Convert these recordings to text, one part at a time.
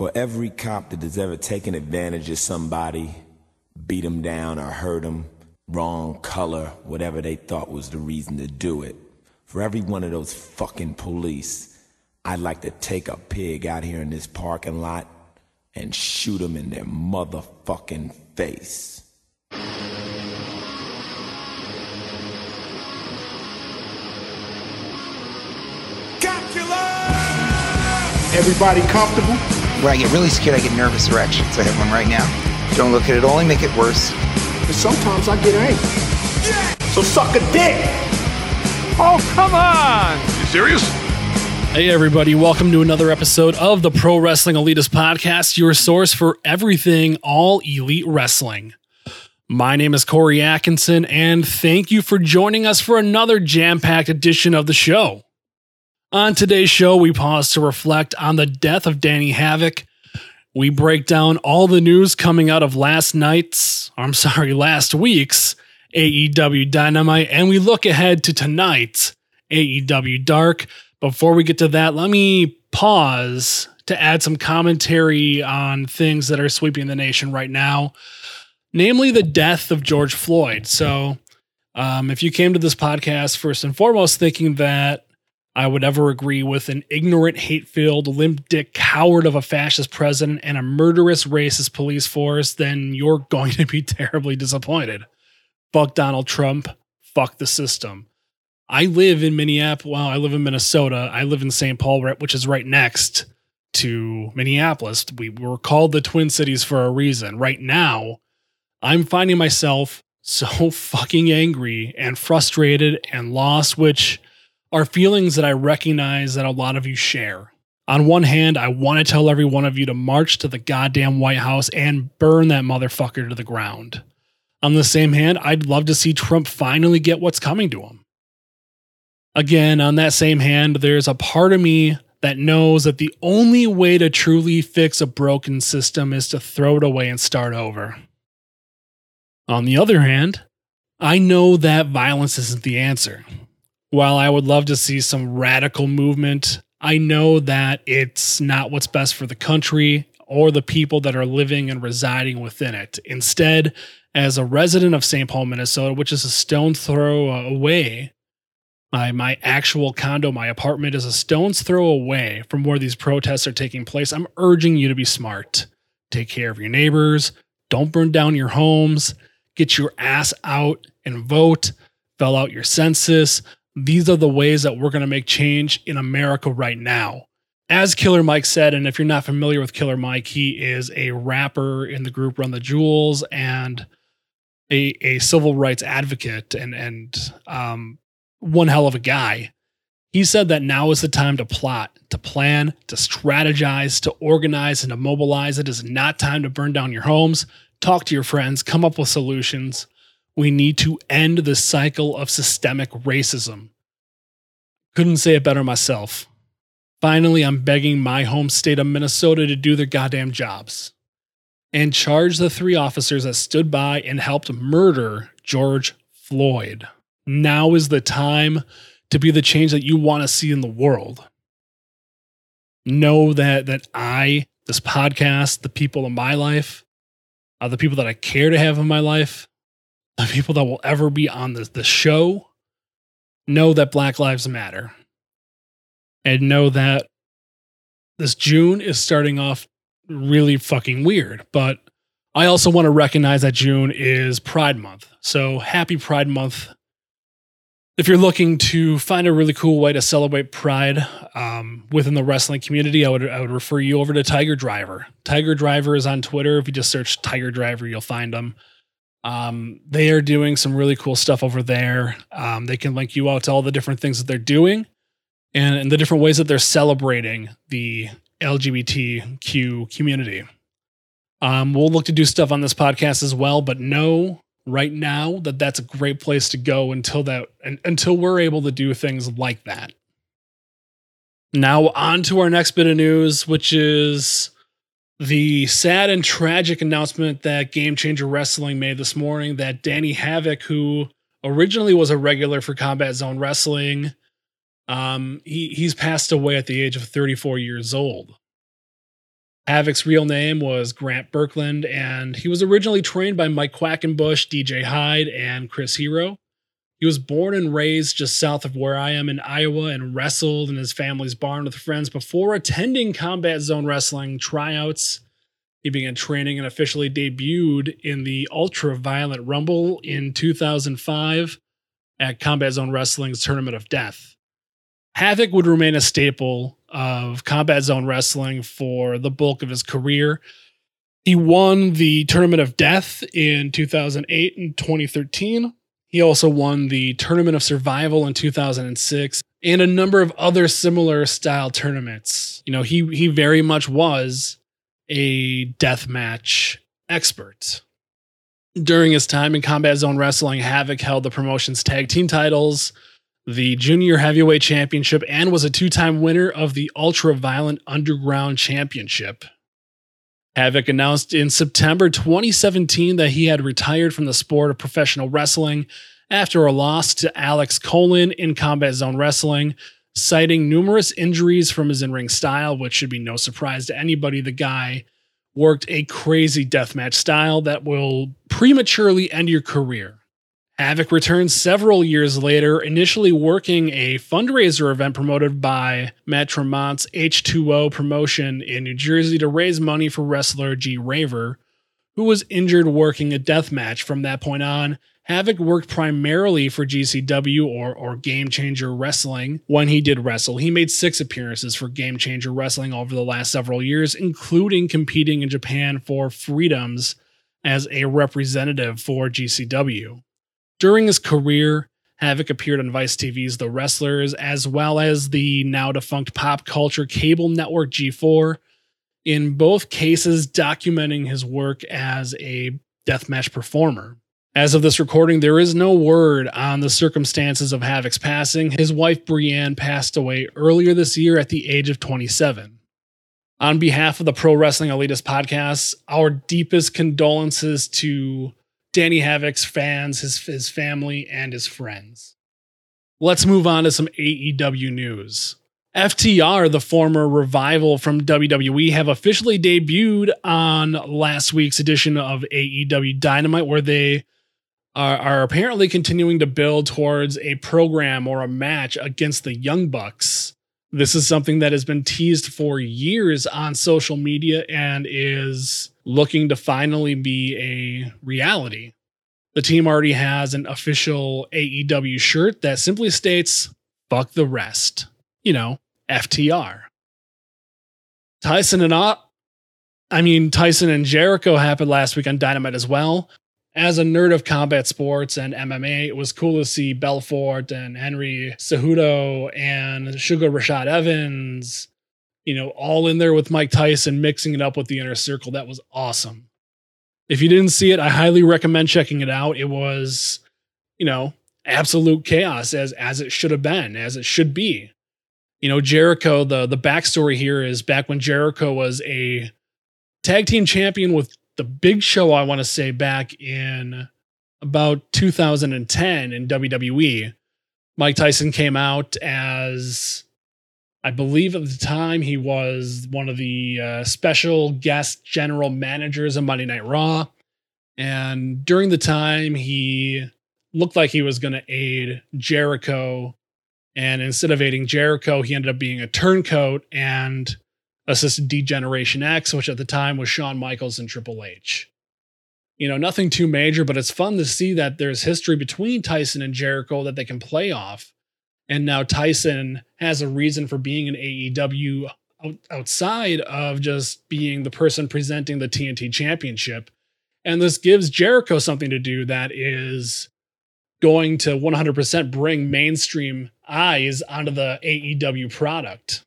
For every cop that has ever taken advantage of somebody, beat them down or hurt them, wrong color, whatever they thought was the reason to do it. For every one of those fucking police, I'd like to take a pig out here in this parking lot and shoot them in their motherfucking face. Everybody comfortable? When I get really scared, I get nervous erections. I have one right now. Don't look at it, only make it worse. And sometimes I get angry. So suck a dick! Oh, come on! You serious? Hey, everybody, welcome to another episode of the Pro Wrestling Elitist Podcast, your source for everything all elite wrestling. My name is Corey Atkinson, and thank you for joining us for another jam packed edition of the show. On today's show, we pause to reflect on the death of Danny Havoc. We break down all the news coming out of last night's, I'm sorry, last week's AEW Dynamite, and we look ahead to tonight's AEW Dark. Before we get to that, let me pause to add some commentary on things that are sweeping the nation right now, namely the death of George Floyd. So, um, if you came to this podcast first and foremost thinking that I would ever agree with an ignorant, hate filled, limp dick coward of a fascist president and a murderous, racist police force, then you're going to be terribly disappointed. Fuck Donald Trump. Fuck the system. I live in Minneapolis. Well, I live in Minnesota. I live in St. Paul, which is right next to Minneapolis. We were called the Twin Cities for a reason. Right now, I'm finding myself so fucking angry and frustrated and lost, which are feelings that I recognize that a lot of you share. On one hand, I want to tell every one of you to march to the goddamn White House and burn that motherfucker to the ground. On the same hand, I'd love to see Trump finally get what's coming to him. Again, on that same hand, there's a part of me that knows that the only way to truly fix a broken system is to throw it away and start over. On the other hand, I know that violence isn't the answer while I would love to see some radical movement, I know that it's not what's best for the country or the people that are living and residing within it. Instead, as a resident of St. Paul, Minnesota, which is a stone throw away, my, my actual condo, my apartment is a stone's throw away from where these protests are taking place. I'm urging you to be smart. Take care of your neighbors. Don't burn down your homes. Get your ass out and vote. Fill out your census these are the ways that we're going to make change in America right now. As Killer Mike said, and if you're not familiar with Killer Mike, he is a rapper in the group Run the Jewels and a, a civil rights advocate and and um, one hell of a guy. He said that now is the time to plot, to plan, to strategize, to organize, and to mobilize. It is not time to burn down your homes. Talk to your friends, come up with solutions. We need to end the cycle of systemic racism. Couldn't say it better myself. Finally, I'm begging my home state of Minnesota to do their goddamn jobs and charge the three officers that stood by and helped murder George Floyd. Now is the time to be the change that you want to see in the world. Know that that I, this podcast, the people in my life, uh, the people that I care to have in my life, the people that will ever be on the, the show know that Black Lives Matter and know that this June is starting off really fucking weird. But I also want to recognize that June is Pride Month. So happy Pride Month. If you're looking to find a really cool way to celebrate Pride um, within the wrestling community, I would I would refer you over to Tiger Driver. Tiger Driver is on Twitter. If you just search Tiger Driver, you'll find them. Um, they are doing some really cool stuff over there. Um, they can link you out to all the different things that they're doing and, and the different ways that they're celebrating the LGBTQ community. Um, we'll look to do stuff on this podcast as well, but know right now that that's a great place to go until that until we're able to do things like that. Now on to our next bit of news, which is the sad and tragic announcement that Game Changer Wrestling made this morning that Danny Havoc, who originally was a regular for Combat Zone Wrestling, um, he, he's passed away at the age of 34 years old. Havoc's real name was Grant Berkland, and he was originally trained by Mike Quackenbush, DJ Hyde, and Chris Hero. He was born and raised just south of where I am in Iowa and wrestled in his family's barn with friends before attending Combat Zone Wrestling tryouts. He began training and officially debuted in the Ultra Violent Rumble in 2005 at Combat Zone Wrestling's Tournament of Death. Havoc would remain a staple of Combat Zone Wrestling for the bulk of his career. He won the Tournament of Death in 2008 and 2013. He also won the Tournament of Survival in 2006 and a number of other similar style tournaments. You know, he he very much was a death match expert. During his time in Combat Zone Wrestling, Havoc held the promotion's tag team titles, the Junior Heavyweight Championship, and was a two time winner of the Ultra Violent Underground Championship. Havoc announced in September 2017 that he had retired from the sport of professional wrestling after a loss to Alex Colon in Combat Zone Wrestling, citing numerous injuries from his in ring style, which should be no surprise to anybody. The guy worked a crazy deathmatch style that will prematurely end your career. Havoc returned several years later, initially working a fundraiser event promoted by Matt Tremont's H2O promotion in New Jersey to raise money for wrestler G Raver, who was injured working a death match. From that point on, Havoc worked primarily for GCW or, or Game Changer Wrestling when he did wrestle. He made six appearances for Game Changer Wrestling over the last several years, including competing in Japan for Freedoms as a representative for GCW. During his career, Havoc appeared on Vice TV's The Wrestlers, as well as the now defunct pop culture cable network G4, in both cases documenting his work as a deathmatch performer. As of this recording, there is no word on the circumstances of Havoc's passing. His wife Brienne passed away earlier this year at the age of 27. On behalf of the Pro Wrestling Elitist podcast, our deepest condolences to Danny Havoc's fans, his, his family, and his friends. Let's move on to some AEW news. FTR, the former revival from WWE, have officially debuted on last week's edition of AEW Dynamite, where they are, are apparently continuing to build towards a program or a match against the Young Bucks. This is something that has been teased for years on social media and is looking to finally be a reality. The team already has an official AEW shirt that simply states, fuck the rest. You know, FTR. Tyson and I mean, Tyson and Jericho happened last week on Dynamite as well as a nerd of combat sports and MMA, it was cool to see Belfort and Henry Cejudo and Sugar Rashad Evans, you know, all in there with Mike Tyson, mixing it up with the inner circle. That was awesome. If you didn't see it, I highly recommend checking it out. It was, you know, absolute chaos as as it should have been, as it should be. You know, Jericho, the the backstory here is back when Jericho was a tag team champion with the big show I want to say back in about 2010 in WWE. Mike Tyson came out as I believe at the time he was one of the uh, special guest general managers of Monday Night Raw. And during the time, he looked like he was going to aid Jericho. And instead of aiding Jericho, he ended up being a turncoat and assisted D-Generation X, which at the time was Shawn Michaels and Triple H. You know, nothing too major, but it's fun to see that there's history between Tyson and Jericho that they can play off. And now Tyson has a reason for being an AEW outside of just being the person presenting the TNT championship. And this gives Jericho something to do that is going to 100% bring mainstream eyes onto the AEW product.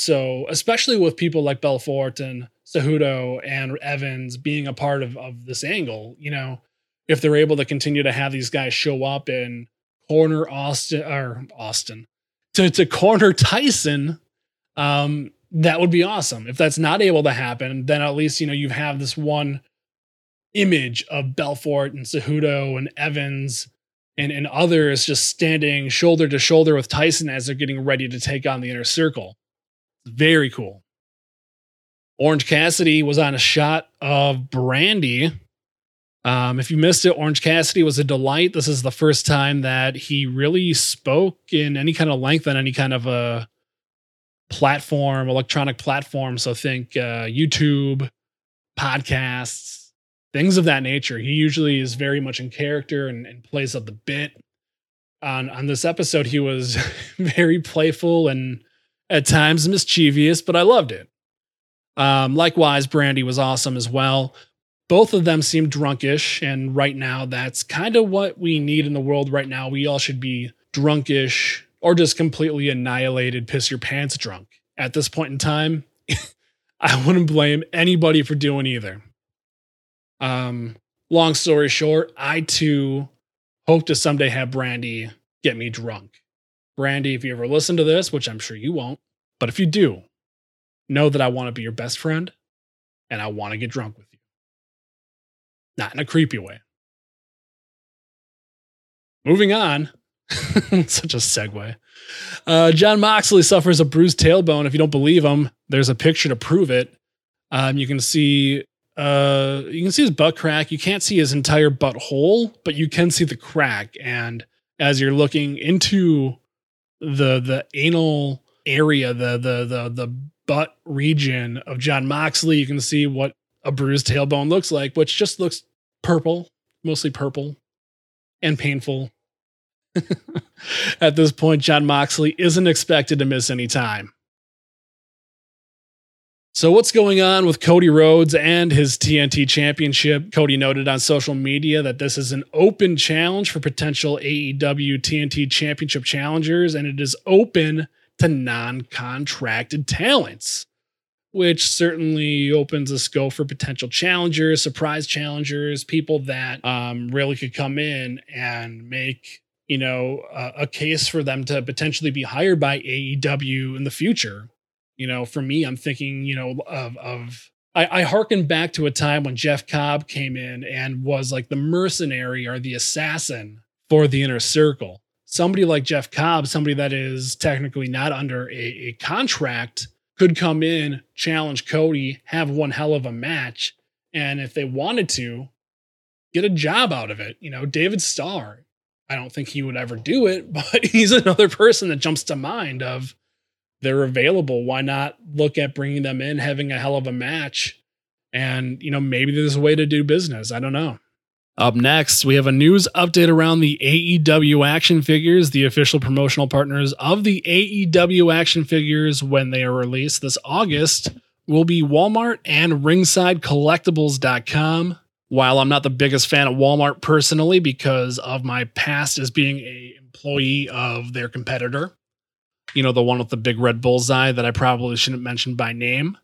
So, especially with people like Belfort and Cejudo and Evans being a part of, of this angle, you know, if they're able to continue to have these guys show up and corner Austin or Austin to, to corner Tyson, um, that would be awesome. If that's not able to happen, then at least, you know, you have this one image of Belfort and Cejudo and Evans and, and others just standing shoulder to shoulder with Tyson as they're getting ready to take on the inner circle. Very cool. Orange Cassidy was on a shot of brandy. Um, if you missed it, Orange Cassidy was a delight. This is the first time that he really spoke in any kind of length on any kind of a platform, electronic platform. So think uh, YouTube, podcasts, things of that nature. He usually is very much in character and, and plays up the bit. On on this episode, he was very playful and at times mischievous, but I loved it. Um, likewise, Brandi was awesome as well. Both of them seemed drunkish, and right now, that's kind of what we need in the world right now. We all should be drunkish or just completely annihilated, piss your pants drunk. At this point in time, I wouldn't blame anybody for doing either. Um, long story short, I too hope to someday have Brandi get me drunk. Brandi, if you ever listen to this, which I'm sure you won't, but if you do, know that I want to be your best friend and I want to get drunk with you. Not in a creepy way. Moving on. Such a segue. Uh, Jon Moxley suffers a bruised tailbone. If you don't believe him, there's a picture to prove it. Um, you can see uh, you can see his butt crack. You can't see his entire butt hole, but you can see the crack. And as you're looking into the the anal area, the the the the butt region of Jon Moxley, you can see what a bruised tailbone looks like, which just looks purple, mostly purple and painful. At this point, Jon Moxley isn't expected to miss any time. So, what's going on with Cody Rhodes and his TNT championship? Cody noted on social media that this is an open challenge for potential AEW TNT championship challengers, and it is open to non contracted talents, which certainly opens a scope for potential challengers, surprise challengers, people that um, really could come in and make you know a case for them to potentially be hired by AEW in the future you know, for me, I'm thinking, you know, of of I, I harken back to a time when Jeff Cobb came in and was like the mercenary or the assassin for the inner circle. Somebody like Jeff Cobb, somebody that is technically not under a, a contract, could come in, challenge Cody, have one hell of a match, and if they wanted to, get a job out of it. You know, David Starr. I don't think he would ever do it, but he's another person that jumps to mind of they're available. Why not look at bringing them in, having a hell of a match? And, you know, maybe there's a way to do business. I don't know. Up next, we have a news update around the AEW action figures, the official promotional partners of the AEW action figures when they are released this August will be Walmart and ringsidecollectibles.com. While I'm not the biggest fan of Walmart personally because of my past as being a employee of their competitor, you know, the one with the big red bullseye that I probably shouldn't mention by name.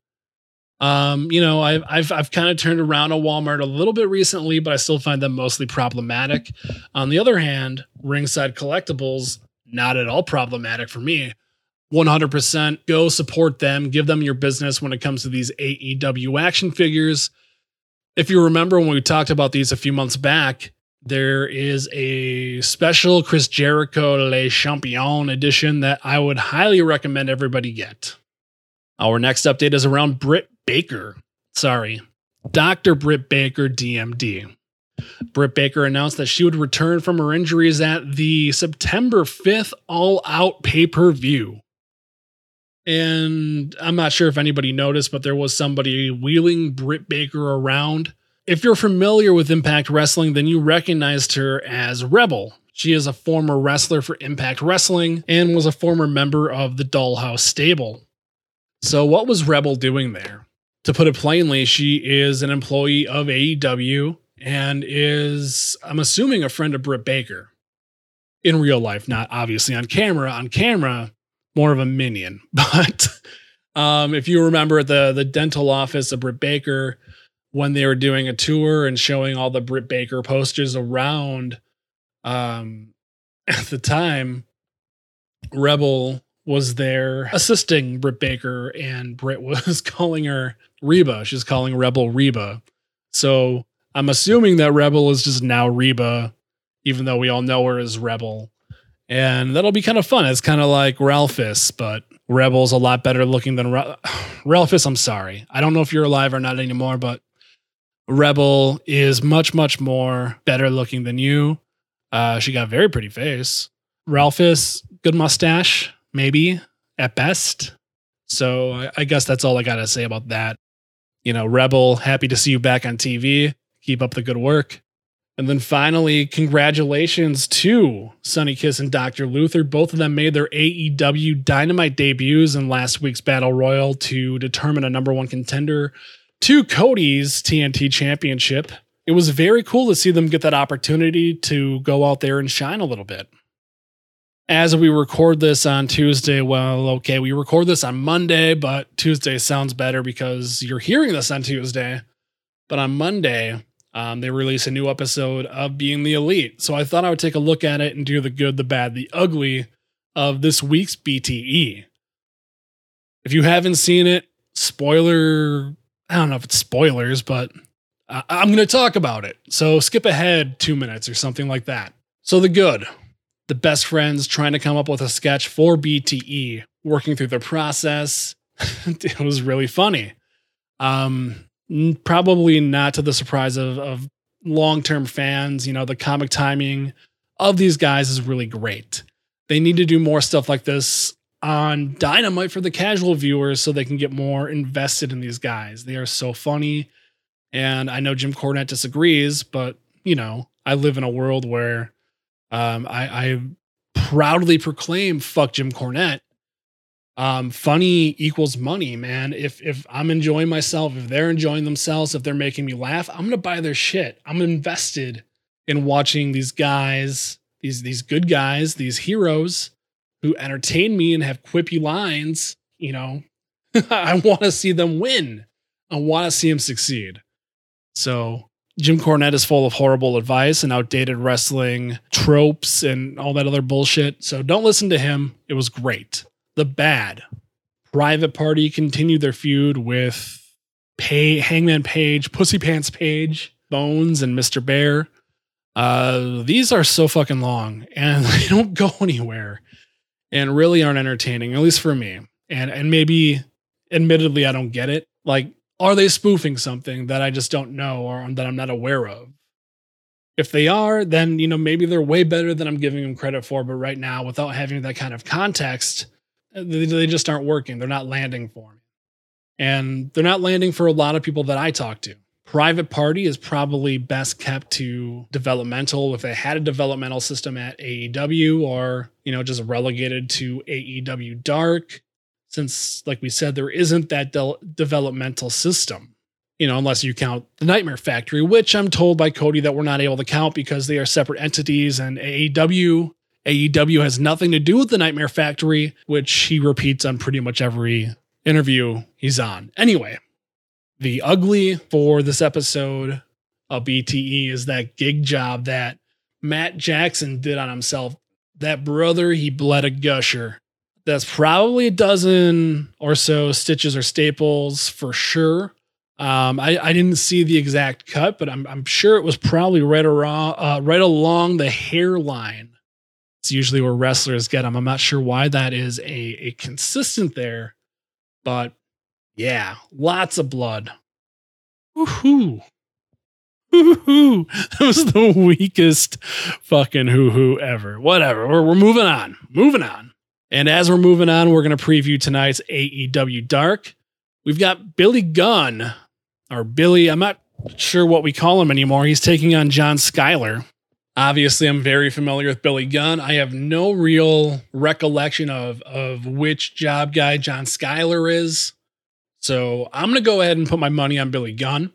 Um, you know, I've I've I've kind of turned around a Walmart a little bit recently, but I still find them mostly problematic. On the other hand, Ringside Collectibles, not at all problematic for me. 100% go support them, give them your business when it comes to these AEW action figures. If you remember when we talked about these a few months back, there is a special Chris Jericho Le Champion edition that I would highly recommend everybody get. Our next update is around Britt Baker. Sorry, Dr. Britt Baker, DMD. Britt Baker announced that she would return from her injuries at the September 5th All Out pay per view. And I'm not sure if anybody noticed, but there was somebody wheeling Britt Baker around if you're familiar with Impact Wrestling, then you recognized her as Rebel. She is a former wrestler for Impact Wrestling and was a former member of the Dollhouse stable. So, what was Rebel doing there? To put it plainly, she is an employee of AEW and is, I'm assuming, a friend of Britt Baker. In real life, not obviously on camera. On camera, more of a minion. But um, if you remember the the dental office of Britt Baker, when they were doing a tour and showing all the Britt Baker posters around um, at the time, Rebel was there assisting Britt Baker, and Britt was calling her Reba. She's calling Rebel Reba. So I'm assuming that Rebel is just now Reba, even though we all know her as Rebel. And that'll be kind of fun. It's kind of like Ralphus, but Rebel's a lot better looking than Re- Relphus. I'm sorry. I don't know if you're alive or not anymore, but Rebel is much, much more better looking than you. Uh, she got a very pretty face. Relphus, good mustache, maybe at best. So I, I guess that's all I got to say about that. You know, Rebel, happy to see you back on TV. Keep up the good work. And then finally, congratulations to Sonny Kiss and Dr. Luther. Both of them made their AEW Dynamite debuts in last week's Battle Royal to determine a number one contender to Cody's TNT Championship. It was very cool to see them get that opportunity to go out there and shine a little bit. As we record this on Tuesday, well, okay, we record this on Monday, but Tuesday sounds better because you're hearing this on Tuesday. But on Monday, um, they release a new episode of Being the Elite. So I thought I would take a look at it and do the good, the bad, the ugly of this week's BTE. If you haven't seen it, spoiler, I don't know if it's spoilers, but I- I'm going to talk about it. So skip ahead two minutes or something like that. So the good, the best friends trying to come up with a sketch for BTE, working through the process. it was really funny. Um, probably not to the surprise of, of long-term fans you know the comic timing of these guys is really great they need to do more stuff like this on dynamite for the casual viewers so they can get more invested in these guys they are so funny and i know jim cornette disagrees but you know i live in a world where um, I, I proudly proclaim fuck jim cornette um, funny equals money, man. If if I'm enjoying myself, if they're enjoying themselves, if they're making me laugh, I'm gonna buy their shit. I'm invested in watching these guys, these these good guys, these heroes who entertain me and have quippy lines. You know, I want to see them win. I want to see them succeed. So Jim Cornette is full of horrible advice and outdated wrestling tropes and all that other bullshit. So don't listen to him. It was great the bad. Private Party continued their feud with Pay, Hangman Page, Pussy Pants Page, Bones, and Mr. Bear. Uh, these are so fucking long and they don't go anywhere and really aren't entertaining, at least for me. And and maybe admittedly I don't get it. Like, are they spoofing something that I just don't know or that I'm not aware of? If they are, then you know maybe they're way better than I'm giving them credit for. But right now, without having that kind of context, uh, they, they just aren't working. They're not landing for me. And they're not landing for a lot of people that I talk to. Private Party is probably best kept to developmental if they had a developmental system at AEW or, you know, just relegated to AEW Dark. Since, like we said, there isn't that de- developmental system, you know, unless you count the Nightmare Factory, which I'm told by Cody that we're not able to count because they are separate entities and AEW AEW has nothing to do with the Nightmare Factory, which he repeats on pretty much every interview he's on. Anyway, the ugly for this episode of BTE is that gig job that Matt Jackson did on himself. That brother, he bled a gusher. That's probably a dozen or so stitches or staples for sure. Um, I, I didn't see the exact cut, but I'm, I'm sure it was probably right around, uh, right along the hairline it's usually where wrestlers get them. I'm not sure why that is a, a consistent there, but yeah, lots of blood. Woohoo. Woohoo. That was the weakest fucking hoo hoo ever. Whatever. We're, we're moving on. Moving on. And as we're moving on, we're going to preview tonight's AEW Dark. We've got Billy Gunn, or Billy, I'm not sure what we call him anymore. He's taking on John Skyler. Obviously, I'm very familiar with Billy Gunn. I have no real recollection of, of which job guy John Skyler is. So I'm going to go ahead and put my money on Billy Gunn.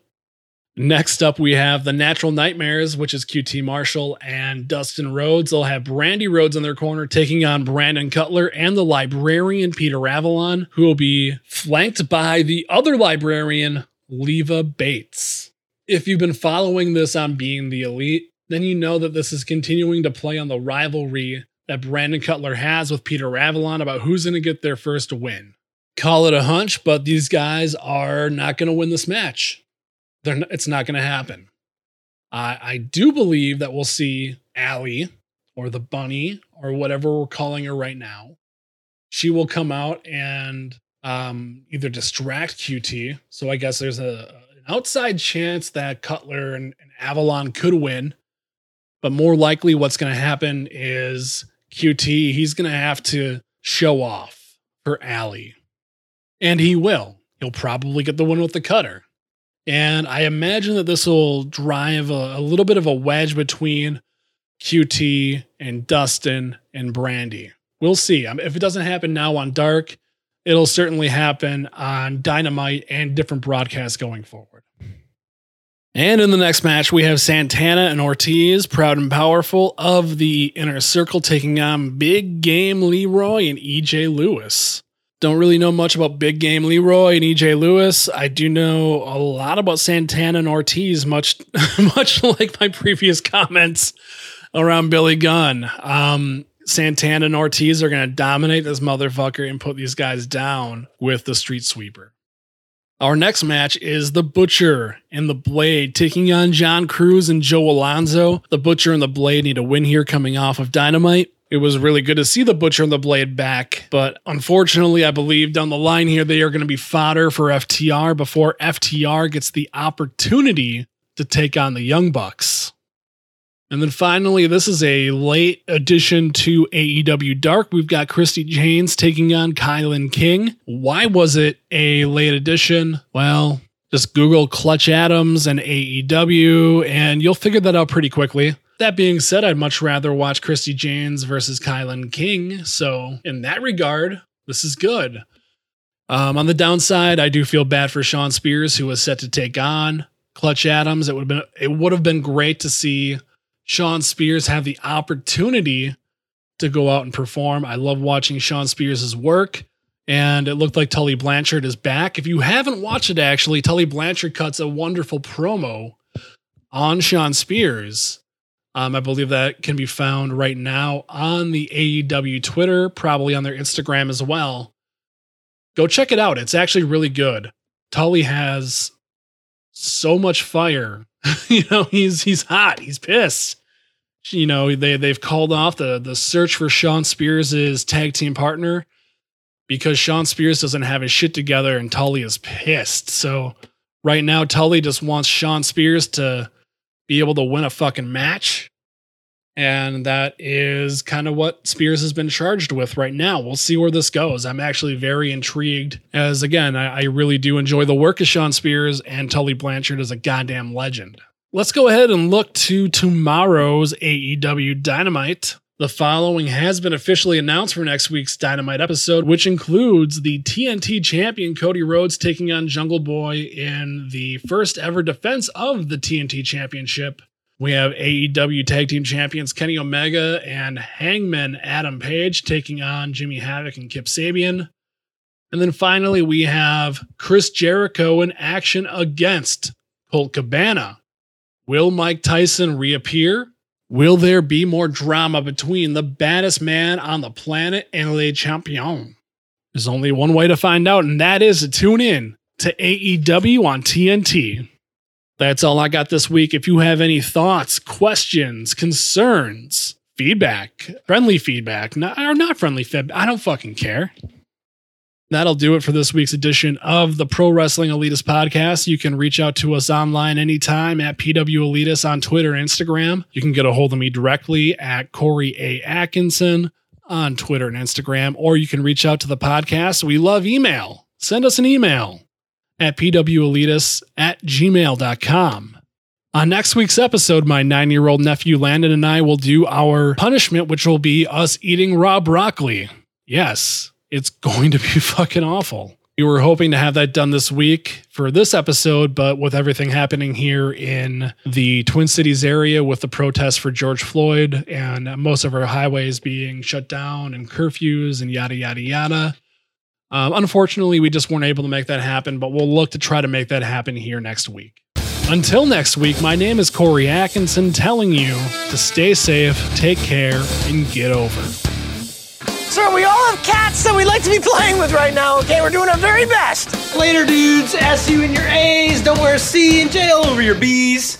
Next up, we have the Natural Nightmares, which is QT Marshall and Dustin Rhodes. They'll have Brandi Rhodes in their corner taking on Brandon Cutler and the librarian Peter Avalon, who will be flanked by the other librarian, Leva Bates. If you've been following this on Being the Elite, then you know that this is continuing to play on the rivalry that Brandon Cutler has with Peter Avalon about who's going to get their first win. Call it a hunch, but these guys are not going to win this match. It's not going to happen. I, I do believe that we'll see Allie or the bunny or whatever we're calling her right now. she will come out and um, either distract QT. So I guess there's a an outside chance that Cutler and, and Avalon could win. But more likely, what's going to happen is QT, he's going to have to show off for Allie. And he will. He'll probably get the one with the cutter. And I imagine that this will drive a, a little bit of a wedge between QT and Dustin and Brandi. We'll see. Mean, if it doesn't happen now on Dark, it'll certainly happen on Dynamite and different broadcasts going forward. And in the next match, we have Santana and Ortiz, proud and powerful, of the inner circle, taking on Big Game Leroy and EJ Lewis. Don't really know much about Big Game Leroy and EJ Lewis. I do know a lot about Santana and Ortiz, much much like my previous comments around Billy Gunn. Um, Santana and Ortiz are going to dominate this motherfucker and put these guys down with the street sweeper. Our next match is The Butcher and The Blade taking on John Cruz and Joe Alonzo. The Butcher and The Blade need a win here coming off of Dynamite. It was really good to see The Butcher and The Blade back, but unfortunately, I believe down the line here, they are going to be fodder for FTR before FTR gets the opportunity to take on the Young Bucks. And then finally, this is a late addition to AEW Dark. We've got Christi Jaynes taking on Kilynn King. Why was it a late addition? Well, just Google Clutch Adams and AEW, and you'll figure that out pretty quickly. That being said, I'd much rather watch Christi Jaynes versus Kilynn King. So, in that regard, this is good. Um, on the downside, I do feel bad for Shawn Spears, who was set to take on Clutch Adams. It would have been it would have been great to see Shawn Spears have the opportunity to go out and perform. I love watching Shawn Spears' work. And it looked like Tully Blanchard is back. If you haven't watched it, actually, Tully Blanchard cuts a wonderful promo on Shawn Spears. Um, I believe that can be found right now on the AEW Twitter, probably on their Instagram as well. Go check it out. It's actually really good. Tully has so much fire. you know, he's he's hot. He's pissed. You know, they they've called off the the search for Shawn Spears' tag team partner because Shawn Spears doesn't have his shit together and Tully is pissed. So right now, Tully just wants Shawn Spears to be able to win a fucking match. And that is kind of what Spears has been charged with right now. We'll see where this goes. I'm actually very intrigued, as again, I, I really do enjoy the work of Shawn Spears, and Tully Blanchard is a goddamn legend. Let's go ahead and look to tomorrow's AEW Dynamite. The following has been officially announced for next week's Dynamite episode, which includes the TNT champion Cody Rhodes taking on Jungle Boy in the first ever defense of the TNT championship. We have AEW Tag Team Champions Kenny Omega and Hangman Adam Page taking on Jimmy Havoc and Kip Sabian. And then finally, we have Chris Jericho in action against Colt Cabana. Will Mike Tyson reappear? Will there be more drama between the baddest man on the planet and Le Champion? There's only one way to find out, and that is to tune in to AEW on TNT. That's all I got this week. If you have any thoughts, questions, concerns, feedback, friendly feedback, not, or not friendly feedback, I don't fucking care. That'll do it for this week's edition of the Pro Wrestling Elitist podcast. You can reach out to us online anytime at PW Elitist on Twitter Instagram. You can get a hold of me directly at Corey A. Atkinson on Twitter and Instagram, or you can reach out to the podcast. We love email. Send us an email at pwelitist at gmail.com. On next week's episode, my nine year old nephew Landon and I will do our punishment, which will be us eating raw broccoli. Yes, it's going to be fucking awful. We were hoping to have that done this week for this episode, but with everything happening here in the Twin Cities area with the protests for George Floyd and most of our highways being shut down and curfews and yada, yada, yada. Um, unfortunately, we just weren't able to make that happen, but we'll look to try to make that happen here next week. Until next week, my name is Corey Atkinson telling you to stay safe, take care, and get over. Sir, we all have cats that we like to be playing with right now, okay? We're doing our very best. Later, dudes. S you in your A's. Don't wear a C in jail over your B's.